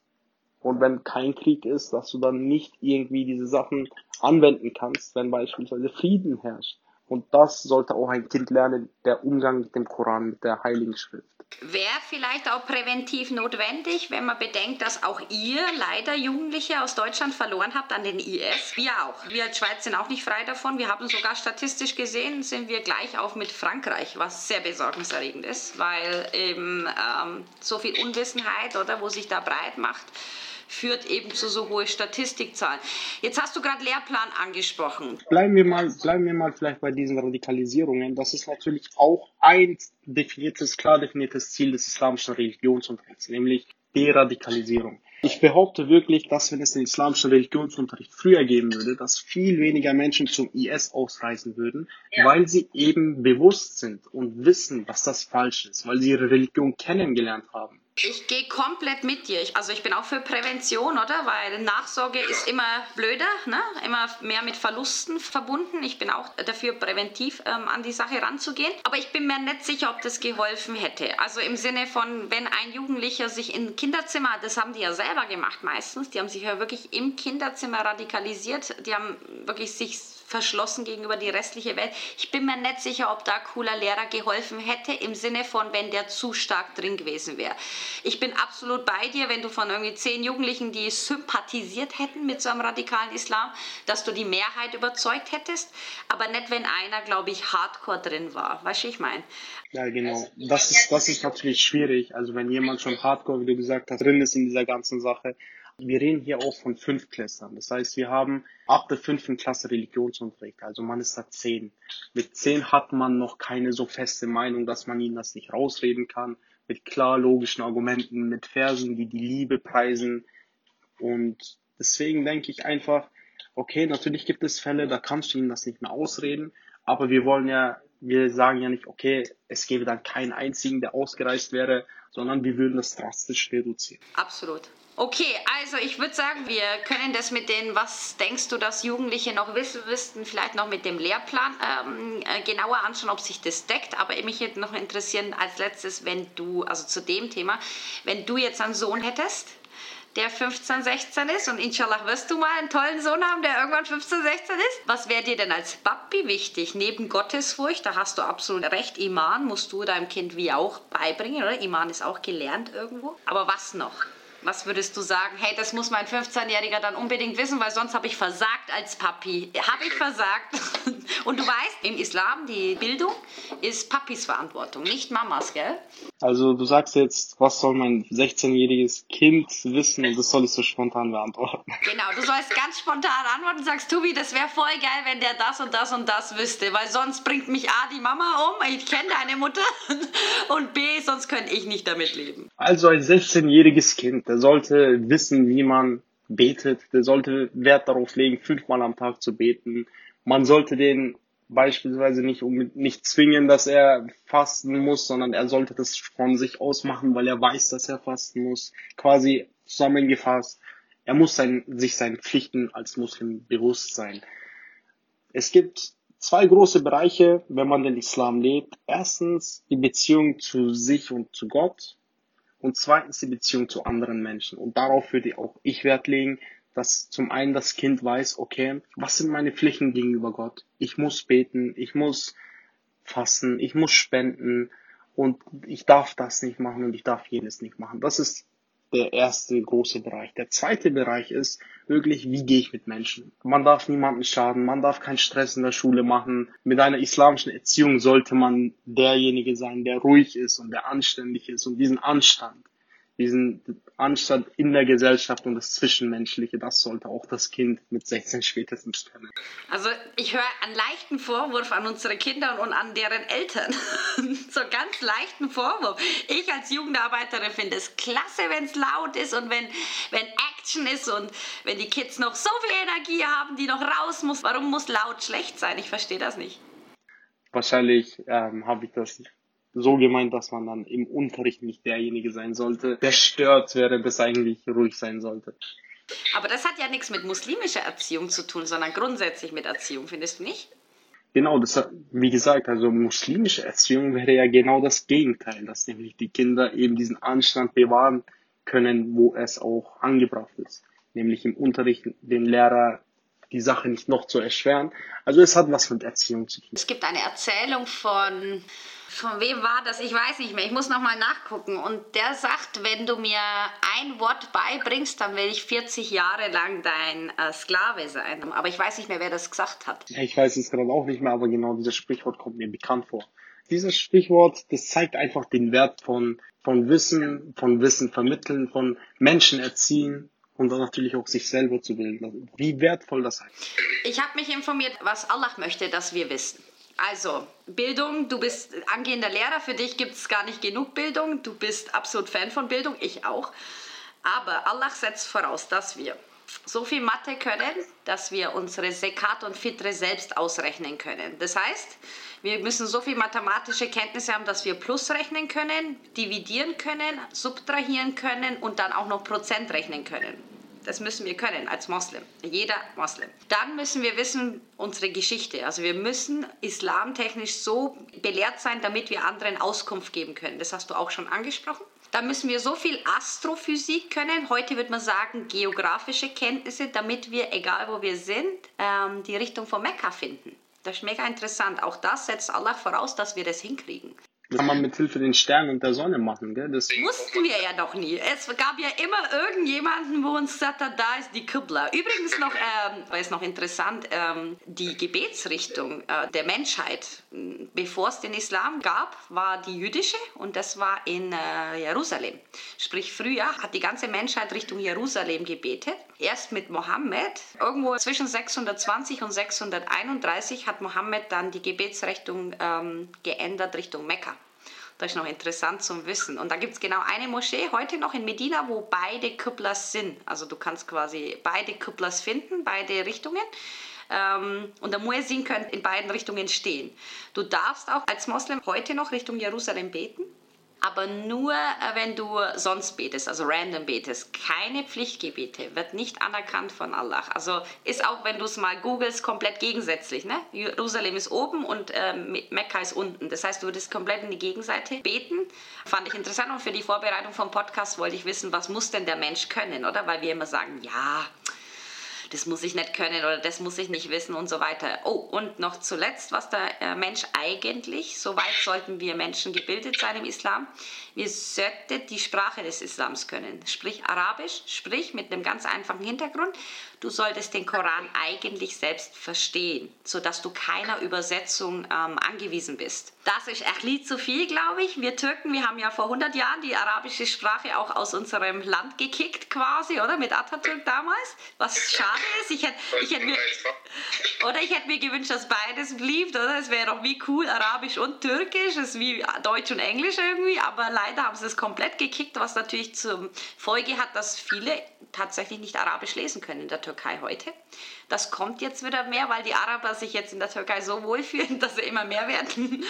Und wenn kein Krieg ist, dass du dann nicht irgendwie diese Sachen anwenden kannst, wenn beispielsweise Frieden herrscht. Und das sollte auch ein Kind lernen, der Umgang mit dem Koran, mit der Heiligen Schrift. Wäre vielleicht auch präventiv notwendig, wenn man bedenkt, dass auch ihr leider Jugendliche aus Deutschland verloren habt an den IS. Wir auch. Wir als Schweiz sind auch nicht frei davon. Wir haben sogar statistisch gesehen, sind wir gleich auf mit Frankreich, was sehr besorgniserregend ist, weil eben ähm, so viel Unwissenheit, oder, wo sich da breit macht führt eben zu so hohen Statistikzahlen. Jetzt hast du gerade Lehrplan angesprochen. Bleiben wir mal, bleiben wir mal vielleicht bei diesen Radikalisierungen. Das ist natürlich auch ein definiertes, klar definiertes Ziel des islamischen Religionsunterrichts, nämlich Deradikalisierung. Ich behaupte wirklich, dass wenn es den islamischen Religionsunterricht früher geben würde, dass viel weniger Menschen zum IS ausreisen würden, ja. weil sie eben bewusst sind und wissen, dass das falsch ist, weil sie ihre Religion kennengelernt haben. Ich gehe komplett mit dir. Ich, also ich bin auch für Prävention, oder? Weil Nachsorge ist immer blöder, ne? immer mehr mit Verlusten verbunden. Ich bin auch dafür, präventiv ähm, an die Sache ranzugehen. Aber ich bin mir nicht sicher, ob das geholfen hätte. Also im Sinne von, wenn ein Jugendlicher sich im Kinderzimmer, das haben die ja selber gemacht meistens, die haben sich ja wirklich im Kinderzimmer radikalisiert. Die haben wirklich sich verschlossen gegenüber die restliche Welt. Ich bin mir nicht sicher, ob da cooler Lehrer geholfen hätte, im Sinne von, wenn der zu stark drin gewesen wäre. Ich bin absolut bei dir, wenn du von irgendwie zehn Jugendlichen, die sympathisiert hätten mit so einem radikalen Islam, dass du die Mehrheit überzeugt hättest, aber nicht, wenn einer, glaube ich, hardcore drin war. Weißt du, ich meine? Ja, genau. Das ist, das ist natürlich schwierig. Also wenn jemand schon hardcore, wie du gesagt hast, drin ist in dieser ganzen Sache, wir reden hier auch von Fünftklässlern. Das heißt, wir haben ab der fünften Klasse Religionsunterricht. Also man ist da zehn. Mit zehn hat man noch keine so feste Meinung, dass man ihnen das nicht rausreden kann. Mit klar logischen Argumenten, mit Versen, die die Liebe preisen. Und deswegen denke ich einfach, okay, natürlich gibt es Fälle, da kannst du ihnen das nicht mehr ausreden. Aber wir wollen ja, wir sagen ja nicht, okay, es gäbe dann keinen einzigen, der ausgereist wäre, sondern wir würden das drastisch reduzieren. Absolut. Okay, also ich würde sagen, wir können das mit den, was denkst du, dass Jugendliche noch wissen müssten, vielleicht noch mit dem Lehrplan ähm, äh, genauer anschauen, ob sich das deckt. Aber mich hätte noch interessieren als letztes, wenn du, also zu dem Thema, wenn du jetzt einen Sohn hättest, der 15, 16 ist und inshallah wirst du mal einen tollen Sohn haben, der irgendwann 15, 16 ist. Was wäre dir denn als Papi wichtig? Neben Gottesfurcht, da hast du absolut recht, Iman musst du deinem Kind wie auch beibringen, oder? Iman ist auch gelernt irgendwo. Aber was noch? Was würdest du sagen? Hey, das muss mein 15-Jähriger dann unbedingt wissen, weil sonst habe ich versagt als Papi. Habe ich versagt? Und du weißt, im Islam, die Bildung ist Papis Verantwortung, nicht Mamas, gell? Also du sagst jetzt, was soll mein 16-jähriges Kind wissen und das soll ich so spontan beantworten. Genau, du sollst ganz spontan antworten und sagst, Tobi, das wäre voll geil, wenn der das und das und das wüsste, weil sonst bringt mich A, die Mama um, ich kenne deine Mutter und B, sonst könnte ich nicht damit leben. Also ein 16-jähriges Kind, der sollte wissen, wie man betet, der sollte Wert darauf legen, fünfmal am Tag zu beten. Man sollte den beispielsweise nicht, nicht zwingen, dass er fasten muss, sondern er sollte das von sich aus machen, weil er weiß, dass er fasten muss. Quasi zusammengefasst, er muss sein, sich seinen Pflichten als Muslim bewusst sein. Es gibt zwei große Bereiche, wenn man den Islam lebt. Erstens die Beziehung zu sich und zu Gott und zweitens die Beziehung zu anderen Menschen. Und darauf würde auch ich Wert legen, dass zum einen das Kind weiß, okay, was sind meine Pflichten gegenüber Gott? Ich muss beten, ich muss fassen, ich muss spenden und ich darf das nicht machen und ich darf jenes nicht machen. Das ist der erste große Bereich. Der zweite Bereich ist wirklich, wie gehe ich mit Menschen? Man darf niemanden schaden, man darf keinen Stress in der Schule machen. Mit einer islamischen Erziehung sollte man derjenige sein, der ruhig ist und der anständig ist und diesen Anstand diesen Anstand in der Gesellschaft und das Zwischenmenschliche, das sollte auch das Kind mit 16 spätestens kennen. Also ich höre einen leichten Vorwurf an unsere Kinder und an deren Eltern. so ganz leichten Vorwurf. Ich als Jugendarbeiterin finde es klasse, wenn es laut ist und wenn, wenn Action ist und wenn die Kids noch so viel Energie haben, die noch raus muss. Warum muss laut schlecht sein? Ich verstehe das nicht. Wahrscheinlich ähm, habe ich das so gemeint, dass man dann im Unterricht nicht derjenige sein sollte, der stört, während es eigentlich ruhig sein sollte. Aber das hat ja nichts mit muslimischer Erziehung zu tun, sondern grundsätzlich mit Erziehung, findest du nicht? Genau, das wie gesagt, also muslimische Erziehung wäre ja genau das Gegenteil, dass nämlich die Kinder eben diesen Anstand bewahren können, wo es auch angebracht ist. Nämlich im Unterricht den Lehrer die Sache nicht noch zu erschweren. Also es hat was mit Erziehung zu tun. Es gibt eine Erzählung von von wem war das? Ich weiß nicht mehr. Ich muss nochmal nachgucken. Und der sagt, wenn du mir ein Wort beibringst, dann will ich 40 Jahre lang dein äh, Sklave sein. Aber ich weiß nicht mehr, wer das gesagt hat. Ja, ich weiß es gerade auch nicht mehr, aber genau dieses Sprichwort kommt mir bekannt vor. Dieses Sprichwort, das zeigt einfach den Wert von, von Wissen, von Wissen vermitteln, von Menschen erziehen und dann natürlich auch sich selber zu bilden. Wie wertvoll das ist. Ich habe mich informiert, was Allah möchte, dass wir wissen. Also, Bildung, du bist angehender Lehrer, für dich gibt es gar nicht genug Bildung, du bist absolut Fan von Bildung, ich auch. Aber Allah setzt voraus, dass wir so viel Mathe können, dass wir unsere Sekat und Fitre selbst ausrechnen können. Das heißt, wir müssen so viel mathematische Kenntnisse haben, dass wir Plus rechnen können, dividieren können, subtrahieren können und dann auch noch Prozent rechnen können. Das müssen wir können als Moslem. Jeder Moslem. Dann müssen wir wissen unsere Geschichte. Also wir müssen islamtechnisch so belehrt sein, damit wir anderen Auskunft geben können. Das hast du auch schon angesprochen. Dann müssen wir so viel Astrophysik können. Heute würde man sagen geografische Kenntnisse, damit wir, egal wo wir sind, ähm, die Richtung von Mekka finden. Das ist mega interessant. Auch das setzt Allah voraus, dass wir das hinkriegen. Das kann man mit Hilfe den Sternen und der Sonne machen, gell? Das Mussten wir ja doch nie. Es gab ja immer irgendjemanden, wo uns gesagt da ist die Qibla. Übrigens noch, ähm, war es noch interessant, ähm, die Gebetsrichtung äh, der Menschheit, bevor es den Islam gab, war die jüdische und das war in äh, Jerusalem. Sprich, früher hat die ganze Menschheit Richtung Jerusalem gebetet. Erst mit Mohammed, irgendwo zwischen 620 und 631 hat Mohammed dann die Gebetsrichtung ähm, geändert Richtung Mekka. Das ist noch interessant zum Wissen. Und da gibt es genau eine Moschee heute noch in Medina, wo beide Qiblas sind. Also du kannst quasi beide Qiblas finden, beide Richtungen. Ähm, und der Muezzin könnte in beiden Richtungen stehen. Du darfst auch als Moslem heute noch Richtung Jerusalem beten aber nur, äh, wenn du sonst betest, also random betest. Keine Pflichtgebete, wird nicht anerkannt von Allah. Also ist auch, wenn du es mal googelst, komplett gegensätzlich. Ne? Jerusalem ist oben und äh, Mekka ist unten. Das heißt, du würdest komplett in die Gegenseite beten. Fand ich interessant und für die Vorbereitung vom Podcast wollte ich wissen, was muss denn der Mensch können, oder? Weil wir immer sagen, ja, das muss ich nicht können oder das muss ich nicht wissen und so weiter. Oh, und noch zuletzt, was der äh, Mensch eigentlich, so weit sollten wir Menschen gebildet sein im Islam, wir sollten die Sprache des Islams können, sprich Arabisch, sprich mit einem ganz einfachen Hintergrund. du solltest den Koran eigentlich selbst verstehen, sodass du keiner Übersetzung ähm, angewiesen bist. Das ist echt nicht zu viel, glaube ich. Wir Türken, wir haben ja vor 100 Jahren die arabische Sprache auch aus unserem Land gekickt quasi, oder? Mit Atatürk damals, was schade ist. Ich hätte, ich hätte mir, oder ich hätte mir gewünscht, dass beides blieb, oder? Es wäre doch wie cool, Arabisch und Türkisch, es ist wie Deutsch und Englisch irgendwie, aber leider haben sie es komplett gekickt, was natürlich zur Folge hat, dass viele tatsächlich nicht Arabisch lesen können in der Türkei heute. Das kommt jetzt wieder mehr, weil die Araber sich jetzt in der Türkei so wohlfühlen, dass sie immer mehr werden.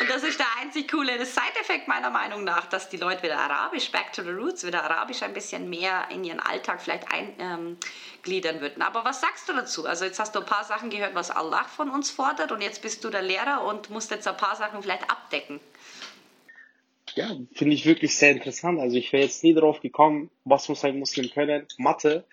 Und das ist der einzig coole Side-Effekt meiner Meinung nach, dass die Leute wieder Arabisch, back to the roots, wieder Arabisch ein bisschen mehr in ihren Alltag vielleicht eingliedern ähm, würden. Aber was sagst du dazu? Also jetzt hast du ein paar Sachen gehört, was Allah von uns fordert und jetzt bist du der Lehrer und musst jetzt ein paar Sachen vielleicht abdecken. Ja, finde ich wirklich sehr interessant. Also ich wäre jetzt nie darauf gekommen, was muss ein Muslim können. Mathe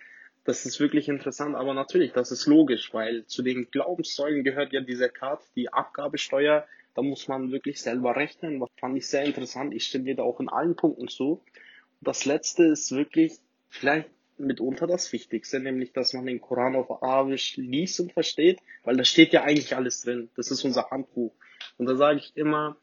das ist wirklich interessant, aber natürlich, das ist logisch, weil zu den Glaubenssäulen gehört ja diese Karte, die Abgabesteuer. Da muss man wirklich selber rechnen. Was fand ich sehr interessant. Ich stimme dir da auch in allen Punkten zu. Und das letzte ist wirklich vielleicht mitunter das Wichtigste, nämlich, dass man den Koran auf Arabisch liest und versteht, weil da steht ja eigentlich alles drin. Das ist unser Handbuch. Und da sage ich immer,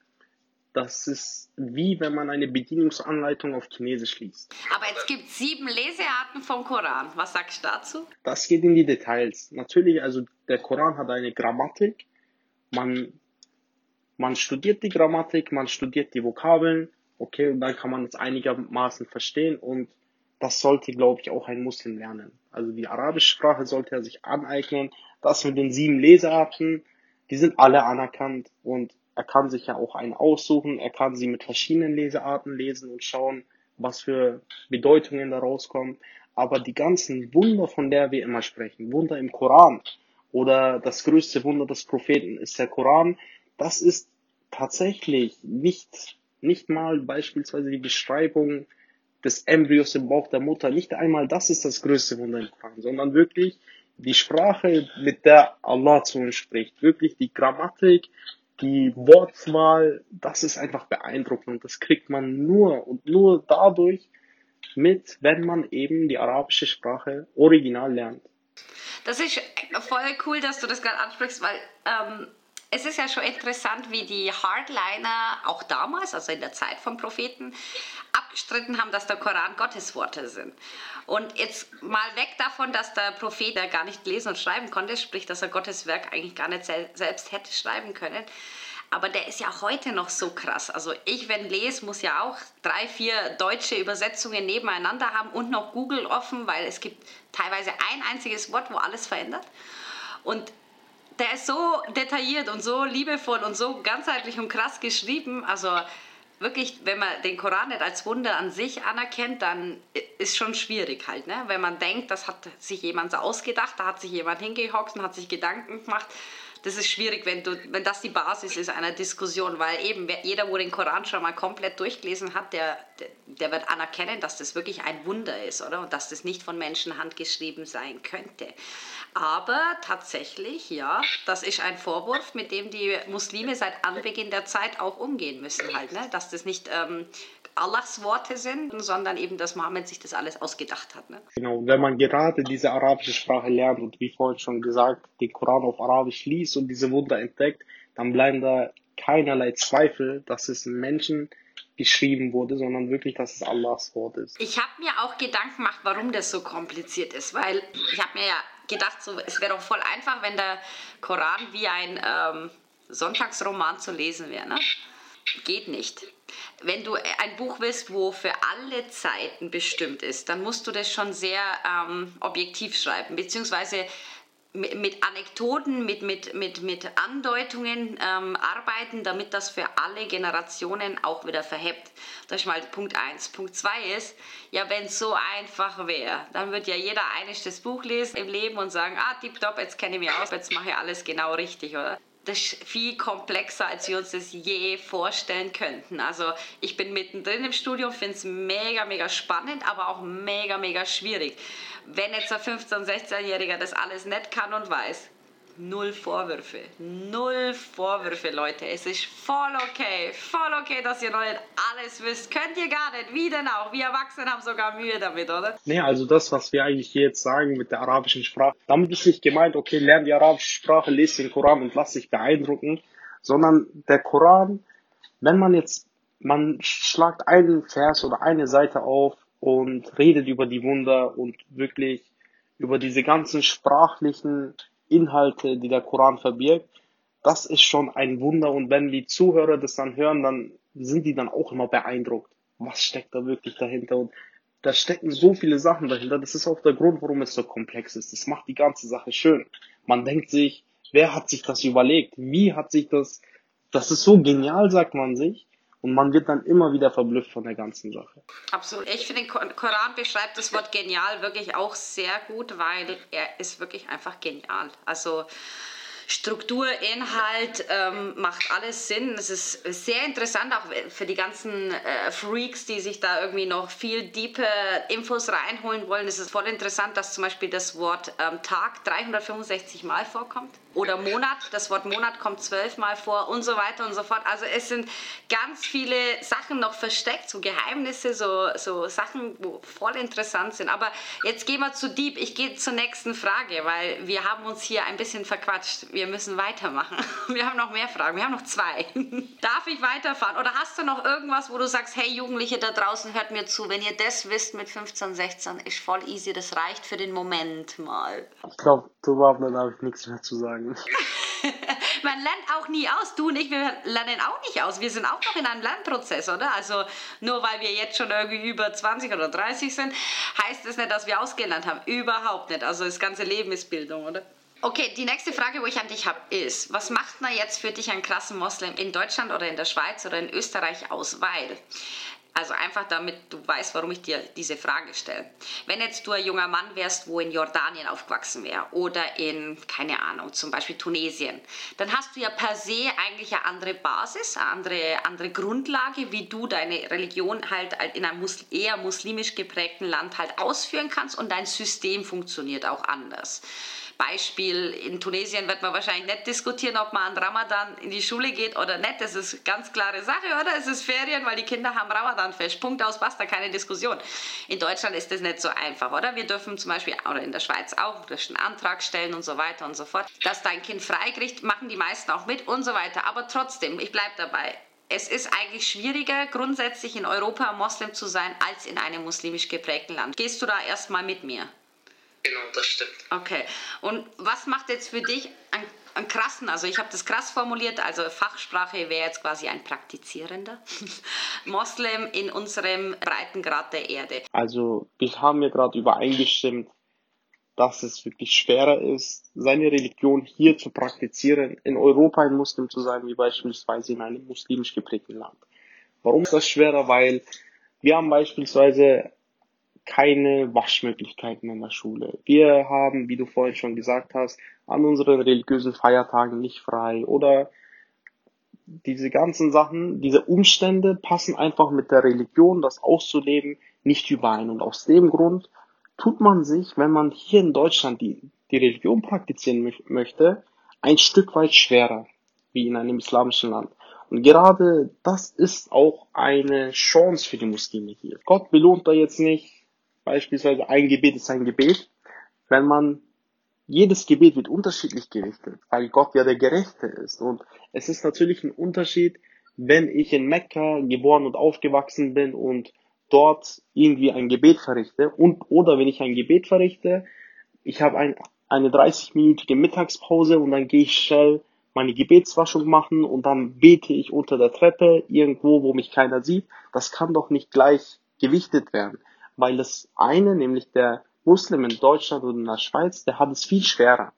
das ist wie wenn man eine Bedienungsanleitung auf Chinesisch liest. Aber es gibt sieben Lesearten vom Koran. Was sagst du dazu? Das geht in die Details. Natürlich, also der Koran hat eine Grammatik. Man, man studiert die Grammatik, man studiert die Vokabeln. Okay, und dann kann man es einigermaßen verstehen und das sollte, glaube ich, auch ein Muslim lernen. Also die arabische Sprache sollte er sich aneignen. Das mit den sieben Lesearten, die sind alle anerkannt und er kann sich ja auch einen aussuchen, er kann sie mit verschiedenen Lesearten lesen und schauen, was für Bedeutungen da rauskommen. Aber die ganzen Wunder, von der wir immer sprechen, Wunder im Koran oder das größte Wunder des Propheten ist der Koran, das ist tatsächlich nicht, nicht mal beispielsweise die Beschreibung des Embryos im Bauch der Mutter, nicht einmal das ist das größte Wunder im Koran, sondern wirklich die Sprache, mit der Allah zu uns spricht, wirklich die Grammatik, die Wortwahl, das ist einfach beeindruckend. Das kriegt man nur und nur dadurch mit, wenn man eben die arabische Sprache original lernt. Das ist voll cool, dass du das gerade ansprichst, weil ähm, es ist ja schon interessant, wie die Hardliner auch damals, also in der Zeit vom Propheten, abgestritten haben, dass der Koran Gottes Worte sind. Und jetzt mal weg davon, dass der Prophet ja gar nicht lesen und schreiben konnte, sprich, dass er Gottes Werk eigentlich gar nicht selbst hätte schreiben können. Aber der ist ja heute noch so krass. Also ich, wenn lese, muss ja auch drei, vier deutsche Übersetzungen nebeneinander haben und noch Google offen, weil es gibt teilweise ein einziges Wort, wo alles verändert. Und der ist so detailliert und so liebevoll und so ganzheitlich und krass geschrieben. Also wirklich, wenn man den Koran nicht als Wunder an sich anerkennt, dann ist schon schwierig halt. Ne? Wenn man denkt, das hat sich jemand so ausgedacht, da hat sich jemand hingehockt und hat sich Gedanken gemacht. Das ist schwierig, wenn, du, wenn das die Basis ist einer Diskussion, weil eben jeder, wo den Koran schon mal komplett durchgelesen hat, der, der, wird anerkennen, dass das wirklich ein Wunder ist, oder? Und dass das nicht von Menschenhand geschrieben sein könnte. Aber tatsächlich, ja, das ist ein Vorwurf, mit dem die Muslime seit Anbeginn der Zeit auch umgehen müssen, halt, ne? dass das nicht ähm, Allahs Worte sind, sondern eben, dass Mohammed sich das alles ausgedacht hat. Ne? Genau, wenn man gerade diese arabische Sprache lernt und wie vorhin schon gesagt, den Koran auf Arabisch liest und diese Wunder entdeckt, dann bleiben da keinerlei Zweifel, dass es Menschen geschrieben wurde, sondern wirklich, dass es Allahs Wort ist. Ich habe mir auch Gedanken gemacht, warum das so kompliziert ist, weil ich habe mir ja gedacht, so, es wäre doch voll einfach, wenn der Koran wie ein ähm, Sonntagsroman zu lesen wäre. Ne? Geht nicht. Wenn du ein Buch willst, wo für alle Zeiten bestimmt ist, dann musst du das schon sehr ähm, objektiv schreiben, beziehungsweise mit Anekdoten, mit, mit, mit, mit Andeutungen ähm, arbeiten, damit das für alle Generationen auch wieder verhebt. Das ist mal Punkt 1. Punkt 2 ist, ja, wenn es so einfach wäre, dann wird ja jeder eines das Buch lesen im Leben und sagen, ah, tipptopp, jetzt kenne ich mich aus, jetzt mache ich alles genau richtig, oder? Das ist viel komplexer, als wir uns das je vorstellen könnten. Also ich bin mittendrin im Studium, finde es mega, mega spannend, aber auch mega, mega schwierig. Wenn jetzt ein 15-, 16-Jähriger das alles nicht kann und weiß, Null Vorwürfe. Null Vorwürfe, Leute. Es ist voll okay. Voll okay, dass ihr noch nicht alles wisst. Könnt ihr gar nicht. Wie denn auch? Wir Erwachsenen haben sogar Mühe damit, oder? Nee, also das, was wir eigentlich hier jetzt sagen mit der arabischen Sprache, damit ist nicht gemeint, okay, lern die arabische Sprache, lese den Koran und lass dich beeindrucken, sondern der Koran, wenn man jetzt, man schlagt einen Vers oder eine Seite auf und redet über die Wunder und wirklich über diese ganzen sprachlichen Inhalte, die der Koran verbirgt, das ist schon ein Wunder. Und wenn die Zuhörer das dann hören, dann sind die dann auch immer beeindruckt. Was steckt da wirklich dahinter? Und da stecken so viele Sachen dahinter. Das ist auch der Grund, warum es so komplex ist. Das macht die ganze Sache schön. Man denkt sich, wer hat sich das überlegt? Wie hat sich das, das ist so genial, sagt man sich. Und man wird dann immer wieder verblüfft von der ganzen Sache. Absolut. Ich finde, der Koran beschreibt das Wort genial wirklich auch sehr gut, weil er ist wirklich einfach genial. Also Struktur, Inhalt ähm, macht alles Sinn. Es ist sehr interessant, auch für die ganzen äh, Freaks, die sich da irgendwie noch viel deeper Infos reinholen wollen. Es ist voll interessant, dass zum Beispiel das Wort ähm, Tag 365 Mal vorkommt. Oder Monat, das Wort Monat kommt zwölfmal vor und so weiter und so fort. Also es sind ganz viele Sachen noch versteckt, so Geheimnisse, so, so Sachen, wo voll interessant sind. Aber jetzt gehen wir zu deep. Ich gehe zur nächsten Frage, weil wir haben uns hier ein bisschen verquatscht wir müssen weitermachen. Wir haben noch mehr Fragen. Wir haben noch zwei. Darf ich weiterfahren? Oder hast du noch irgendwas, wo du sagst, hey Jugendliche da draußen, hört mir zu, wenn ihr das wisst mit 15, 16, ist voll easy, das reicht für den Moment mal. Ich glaube, überhaupt da habe ich nichts mehr zu sagen. Man lernt auch nie aus. Du und ich, wir lernen auch nicht aus. Wir sind auch noch in einem Lernprozess, oder? Also nur weil wir jetzt schon irgendwie über 20 oder 30 sind, heißt das nicht, dass wir ausgelernt haben. Überhaupt nicht. Also das ganze Leben ist Bildung, oder? Okay, die nächste Frage, wo ich an dich habe, ist, was macht man jetzt für dich einen krassen Moslem in Deutschland oder in der Schweiz oder in Österreich aus? Weil, also einfach damit du weißt, warum ich dir diese Frage stelle. Wenn jetzt du ein junger Mann wärst, wo in Jordanien aufgewachsen wäre oder in, keine Ahnung, zum Beispiel Tunesien, dann hast du ja per se eigentlich eine andere Basis, eine andere, andere Grundlage, wie du deine Religion halt in einem eher muslimisch geprägten Land halt ausführen kannst und dein System funktioniert auch anders. Beispiel, in Tunesien wird man wahrscheinlich nicht diskutieren, ob man an Ramadan in die Schule geht oder nicht. Das ist ganz klare Sache, oder? Es ist Ferien, weil die Kinder haben Ramadan-Fest. Punkt aus, basta, keine Diskussion. In Deutschland ist das nicht so einfach, oder? Wir dürfen zum Beispiel, oder in der Schweiz auch, du einen Antrag stellen und so weiter und so fort. Dass dein Kind freikriegt, machen die meisten auch mit und so weiter. Aber trotzdem, ich bleibe dabei es ist eigentlich schwieriger, grundsätzlich in Europa Moslem zu sein, als in einem muslimisch geprägten Land. Gehst du da erstmal mit mir? Genau, das stimmt. Okay. Und was macht jetzt für dich einen, einen krassen, also ich habe das krass formuliert, also Fachsprache wäre jetzt quasi ein praktizierender Moslem in unserem Breitengrad der Erde? Also wir haben ja gerade übereingestimmt, dass es wirklich schwerer ist, seine Religion hier zu praktizieren, in Europa ein Muslim zu sein, wie beispielsweise in einem muslimisch geprägten Land. Warum ist das schwerer? Weil wir haben beispielsweise keine Waschmöglichkeiten in der Schule. Wir haben, wie du vorhin schon gesagt hast, an unseren religiösen Feiertagen nicht frei oder diese ganzen Sachen, diese Umstände passen einfach mit der Religion, das auszuleben, nicht überein. Und aus dem Grund tut man sich, wenn man hier in Deutschland die, die Religion praktizieren möchte, ein Stück weit schwerer, wie in einem islamischen Land. Und gerade das ist auch eine Chance für die Muslime hier. Gott belohnt da jetzt nicht Beispielsweise ein Gebet ist ein Gebet. Wenn man jedes Gebet wird unterschiedlich gerichtet, weil Gott ja der Gerechte ist. Und es ist natürlich ein Unterschied, wenn ich in Mekka geboren und aufgewachsen bin und dort irgendwie ein Gebet verrichte und oder wenn ich ein Gebet verrichte, ich habe ein, eine 30-minütige Mittagspause und dann gehe ich schnell meine Gebetswaschung machen und dann bete ich unter der Treppe irgendwo, wo mich keiner sieht. Das kann doch nicht gleich gewichtet werden weil das eine, nämlich der Muslim in Deutschland oder in der Schweiz, der hat es viel schwerer.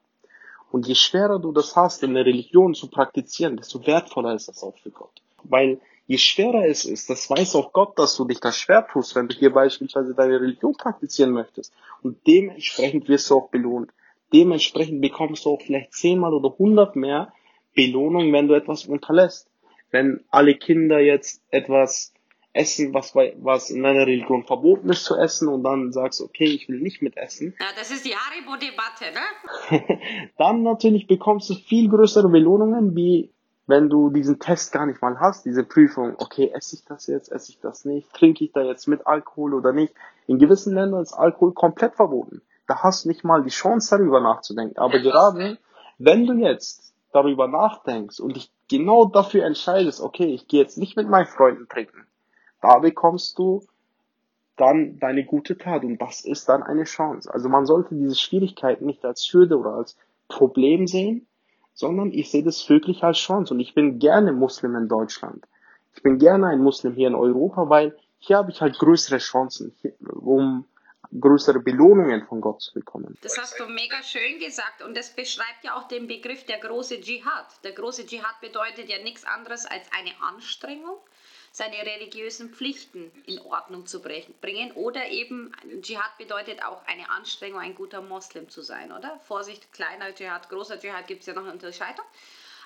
Und je schwerer du das hast, in der Religion zu praktizieren, desto wertvoller ist das auch für Gott. Weil je schwerer es ist, das weiß auch Gott, dass du dich das schwer tust, wenn du hier beispielsweise deine Religion praktizieren möchtest. Und dementsprechend wirst du auch belohnt. Dementsprechend bekommst du auch vielleicht zehnmal oder hundert mehr Belohnung, wenn du etwas unterlässt. Wenn alle Kinder jetzt etwas essen, was bei, was in deiner Religion verboten ist zu essen und dann sagst, okay, ich will nicht mitessen. Ja, das ist die Haribo-Debatte, ne? dann natürlich bekommst du viel größere Belohnungen, wie wenn du diesen Test gar nicht mal hast, diese Prüfung, okay, esse ich das jetzt, esse ich das nicht, trinke ich da jetzt mit Alkohol oder nicht. In gewissen Ländern ist Alkohol komplett verboten. Da hast du nicht mal die Chance darüber nachzudenken. Aber gerade wenn du jetzt darüber nachdenkst und dich genau dafür entscheidest, okay, ich gehe jetzt nicht mit meinen Freunden trinken, da bekommst du dann deine gute Tat und das ist dann eine Chance. Also man sollte diese Schwierigkeiten nicht als Hürde oder als Problem sehen, sondern ich sehe das wirklich als Chance und ich bin gerne Muslim in Deutschland. Ich bin gerne ein Muslim hier in Europa, weil hier habe ich halt größere Chancen, um größere Belohnungen von Gott zu bekommen. Das hast du mega schön gesagt und das beschreibt ja auch den Begriff der große Dschihad. Der große Dschihad bedeutet ja nichts anderes als eine Anstrengung, seine religiösen Pflichten in Ordnung zu bringen. Oder eben, Dschihad bedeutet auch eine Anstrengung, ein guter Moslem zu sein, oder? Vorsicht, kleiner Dschihad, großer Dschihad gibt es ja noch eine Unterscheidung.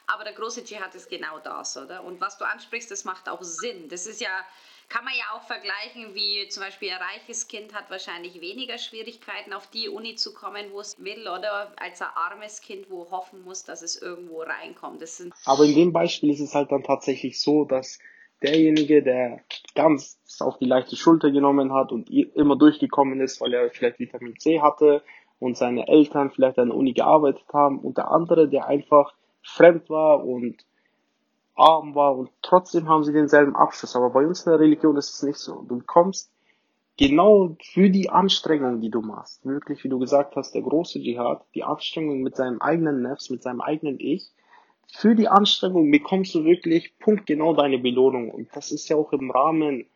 Aber der große Dschihad ist genau das, oder? Und was du ansprichst, das macht auch Sinn. Das ist ja, kann man ja auch vergleichen, wie zum Beispiel ein reiches Kind hat wahrscheinlich weniger Schwierigkeiten, auf die Uni zu kommen, wo es will, oder als ein armes Kind, wo hoffen muss, dass es irgendwo reinkommt. Aber in dem Beispiel ist es halt dann tatsächlich so, dass derjenige, der ganz auf die leichte Schulter genommen hat und immer durchgekommen ist, weil er vielleicht Vitamin C hatte und seine Eltern vielleicht an der Uni gearbeitet haben und der andere, der einfach fremd war und arm war und trotzdem haben sie denselben Abschluss. Aber bei uns in der Religion ist es nicht so. Du bekommst genau für die Anstrengung, die du machst, wirklich, wie du gesagt hast, der große Dschihad, die Anstrengung mit seinem eigenen Nefs, mit seinem eigenen Ich, für die Anstrengung bekommst du wirklich punktgenau deine Belohnung. Und das ist ja auch im Rahmen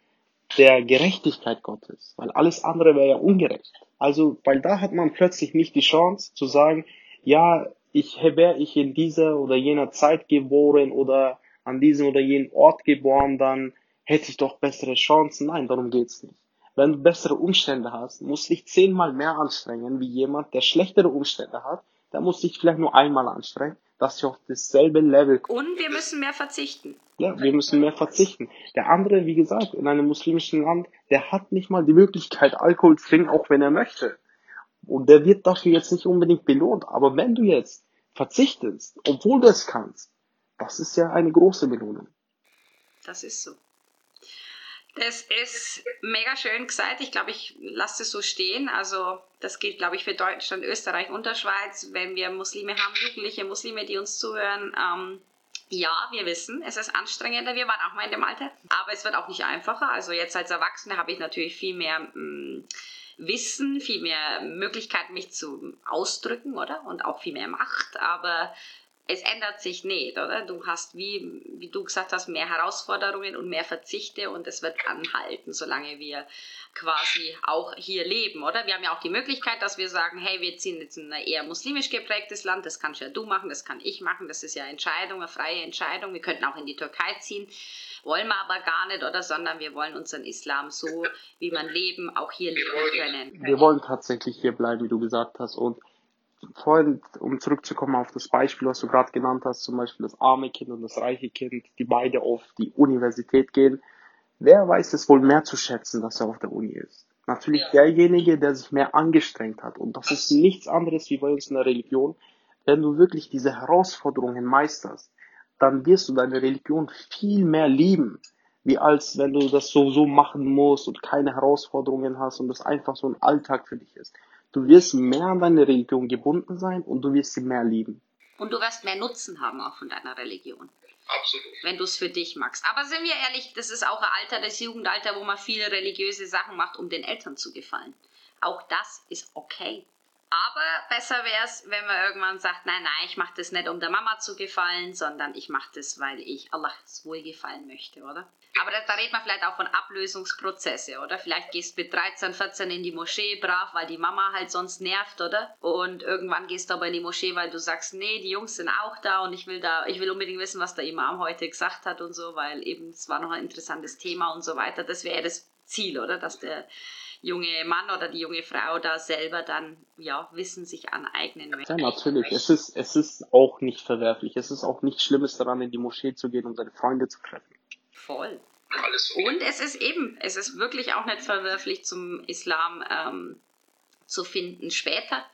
der Gerechtigkeit Gottes, weil alles andere wäre ja ungerecht. Also, weil da hat man plötzlich nicht die Chance zu sagen, ja, ich wäre ich in dieser oder jener Zeit geboren oder an diesem oder jenem Ort geboren, dann hätte ich doch bessere Chancen. Nein, darum geht's nicht. Wenn du bessere Umstände hast, musst du dich zehnmal mehr anstrengen wie jemand, der schlechtere Umstände hat. Der muss sich vielleicht nur einmal anstrengen, dass du auf dasselbe Level kommst. Und wir müssen mehr verzichten. Ja, wir müssen mehr verzichten. Der andere, wie gesagt, in einem muslimischen Land, der hat nicht mal die Möglichkeit, Alkohol zu trinken, auch wenn er möchte. Und der wird dafür jetzt nicht unbedingt belohnt. Aber wenn du jetzt verzichtest, obwohl du es kannst, das ist ja eine große Belohnung. Das ist so. Das ist mega schön gesagt. Ich glaube, ich lasse es so stehen. Also das gilt, glaube ich, für Deutschland, Österreich und der Schweiz. Wenn wir Muslime haben, jugendliche Muslime, die uns zuhören, ähm, ja, wir wissen, es ist anstrengender. Wir waren auch mal in dem Alter. Aber es wird auch nicht einfacher. Also jetzt als Erwachsene habe ich natürlich viel mehr mh, mm, Wissen, viel mehr Möglichkeiten, mich zu ausdrücken, oder? Und auch viel mehr Macht. Aber es ändert sich nicht, oder? Du hast, wie, wie du gesagt hast, mehr Herausforderungen und mehr Verzichte und es wird anhalten, solange wir quasi auch hier leben, oder? Wir haben ja auch die Möglichkeit, dass wir sagen, hey, wir ziehen jetzt in ein eher muslimisch geprägtes Land, das kannst ja du machen, das kann ich machen, das ist ja Entscheidung, eine freie Entscheidung. Wir könnten auch in die Türkei ziehen, wollen wir aber gar nicht, oder? Sondern wir wollen unseren Islam so, wie man leben, auch hier leben können. Wir wollen tatsächlich hier bleiben, wie du gesagt hast und vorhin, um zurückzukommen auf das Beispiel, was du gerade genannt hast, zum Beispiel das arme Kind und das reiche Kind, die beide auf die Universität gehen, wer weiß es wohl mehr zu schätzen, dass er auf der Uni ist? Natürlich ja. derjenige, der sich mehr angestrengt hat. Und das ist nichts anderes wie bei uns in der Religion. Wenn du wirklich diese Herausforderungen meisterst, dann wirst du deine Religion viel mehr lieben, wie als wenn du das so, so machen musst und keine Herausforderungen hast und das einfach so ein Alltag für dich ist. Du wirst mehr an deine Religion gebunden sein und du wirst sie mehr lieben. Und du wirst mehr Nutzen haben auch von deiner Religion. Absolut. Wenn du es für dich magst. Aber sind wir ehrlich, das ist auch ein Alter, das Jugendalter, wo man viele religiöse Sachen macht, um den Eltern zu gefallen. Auch das ist okay. Aber besser wäre es, wenn man irgendwann sagt, nein, nein, ich mache das nicht, um der Mama zu gefallen, sondern ich mache das, weil ich Allahs Wohlgefallen möchte, oder? Aber da, da redet man vielleicht auch von Ablösungsprozesse, oder? Vielleicht gehst du mit 13, 14 in die Moschee brav, weil die Mama halt sonst nervt, oder? Und irgendwann gehst du aber in die Moschee, weil du sagst, nee, die Jungs sind auch da und ich will da, ich will unbedingt wissen, was der Imam heute gesagt hat und so, weil eben es war noch ein interessantes Thema und so weiter. Das wäre das Ziel, oder? Dass der junge Mann oder die junge Frau da selber dann ja Wissen sich aneignen möchte. Ja, natürlich. Es ist, es ist auch nicht verwerflich. Es ist auch nichts Schlimmes daran, in die Moschee zu gehen und seine Freunde zu treffen. Voll. alles okay. Und es ist eben, es ist wirklich auch nicht verwerflich zum Islam ähm, zu finden später,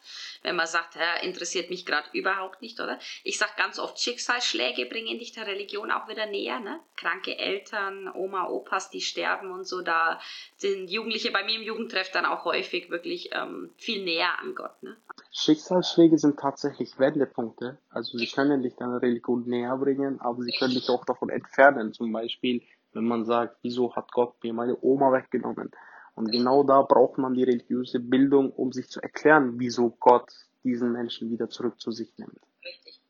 wenn man sagt, ja, interessiert mich gerade überhaupt nicht, oder? Ich sage ganz oft, Schicksalsschläge bringen dich der Religion auch wieder näher, ne? Kranke Eltern, Oma, Opas, die sterben und so, da sind Jugendliche bei mir im Jugendtreff dann auch häufig wirklich ähm, viel näher an Gott, ne? Schicksalsschläge sind tatsächlich Wendepunkte. Also sie können dich deiner Religion näher bringen, aber sie können dich auch davon entfernen. Zum Beispiel, wenn man sagt, wieso hat Gott mir meine Oma weggenommen? Und genau da braucht man die religiöse Bildung, um sich zu erklären, wieso Gott diesen Menschen wieder zurück zu sich nimmt. Richtig.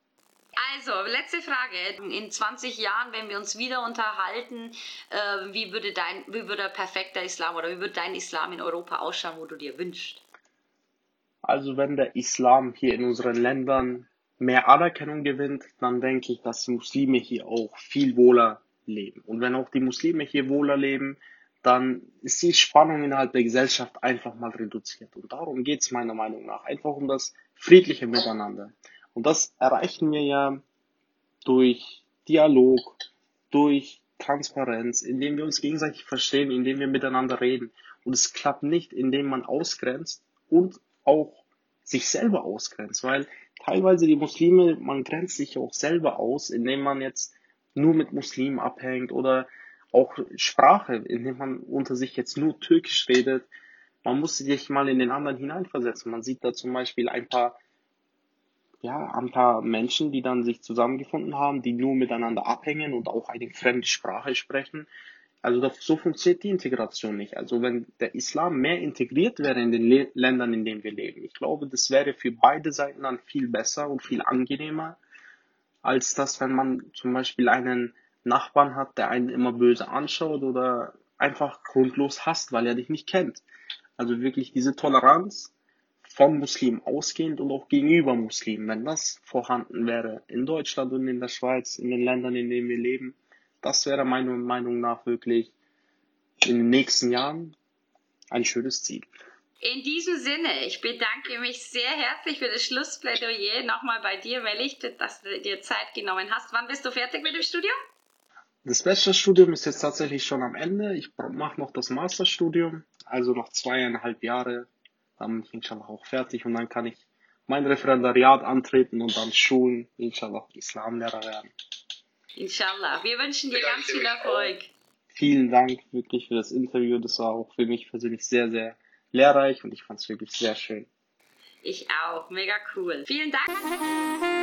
Also, letzte Frage. In 20 Jahren, wenn wir uns wieder unterhalten, äh, wie, würde dein, wie würde ein perfekter Islam oder wie würde dein Islam in Europa ausschauen, wo du dir wünschst? Also wenn der Islam hier in unseren Ländern mehr Anerkennung gewinnt, dann denke ich, dass die Muslime hier auch viel wohler leben. Und wenn auch die Muslime hier wohler leben, dann ist die Spannung innerhalb der Gesellschaft einfach mal reduziert. Und darum geht es meiner Meinung nach. Einfach um das friedliche Miteinander. Und das erreichen wir ja durch Dialog, durch Transparenz, indem wir uns gegenseitig verstehen, indem wir miteinander reden. Und es klappt nicht, indem man ausgrenzt und auch sich selber ausgrenzt, weil teilweise die Muslime, man grenzt sich auch selber aus, indem man jetzt nur mit Muslimen abhängt oder auch Sprache, indem man unter sich jetzt nur Türkisch redet. Man muss sich mal in den anderen hineinversetzen. Man sieht da zum Beispiel ein paar, ja, ein paar Menschen, die dann sich zusammengefunden haben, die nur miteinander abhängen und auch eine fremde Sprache sprechen. Also das, so funktioniert die Integration nicht. Also wenn der Islam mehr integriert wäre in den Le Ländern, in denen wir leben, ich glaube, das wäre für beide Seiten dann viel besser und viel angenehmer, als das, wenn man zum Beispiel einen Nachbarn hat, der einen immer böse anschaut oder einfach grundlos hasst, weil er dich nicht kennt. Also wirklich diese Toleranz von Muslimen ausgehend und auch gegenüber Muslimen, wenn das vorhanden wäre in Deutschland und in der Schweiz, in den Ländern, in denen wir leben, das wäre meiner Meinung nach wirklich in den nächsten Jahren ein schönes Ziel. In diesem Sinne, ich bedanke mich sehr herzlich für das Schlussplädoyer. Nochmal bei dir, Melich, dass du dir Zeit genommen hast. Wann bist du fertig mit dem Studium? Das Bachelorstudium ist jetzt tatsächlich schon am Ende. Ich mache noch das Masterstudium, also noch zweieinhalb Jahre. Dann bin ich inshallah auch fertig und dann kann ich mein Referendariat antreten und dann Schulen, inshallah, Islamlehrer werden. Inshallah. Wir wünschen dir ganz viel Erfolg. Vielen Dank wirklich für das Interview. Das war auch für mich persönlich sehr, sehr lehrreich und ich fand es wirklich sehr schön. Ich auch. Mega cool. Vielen Dank.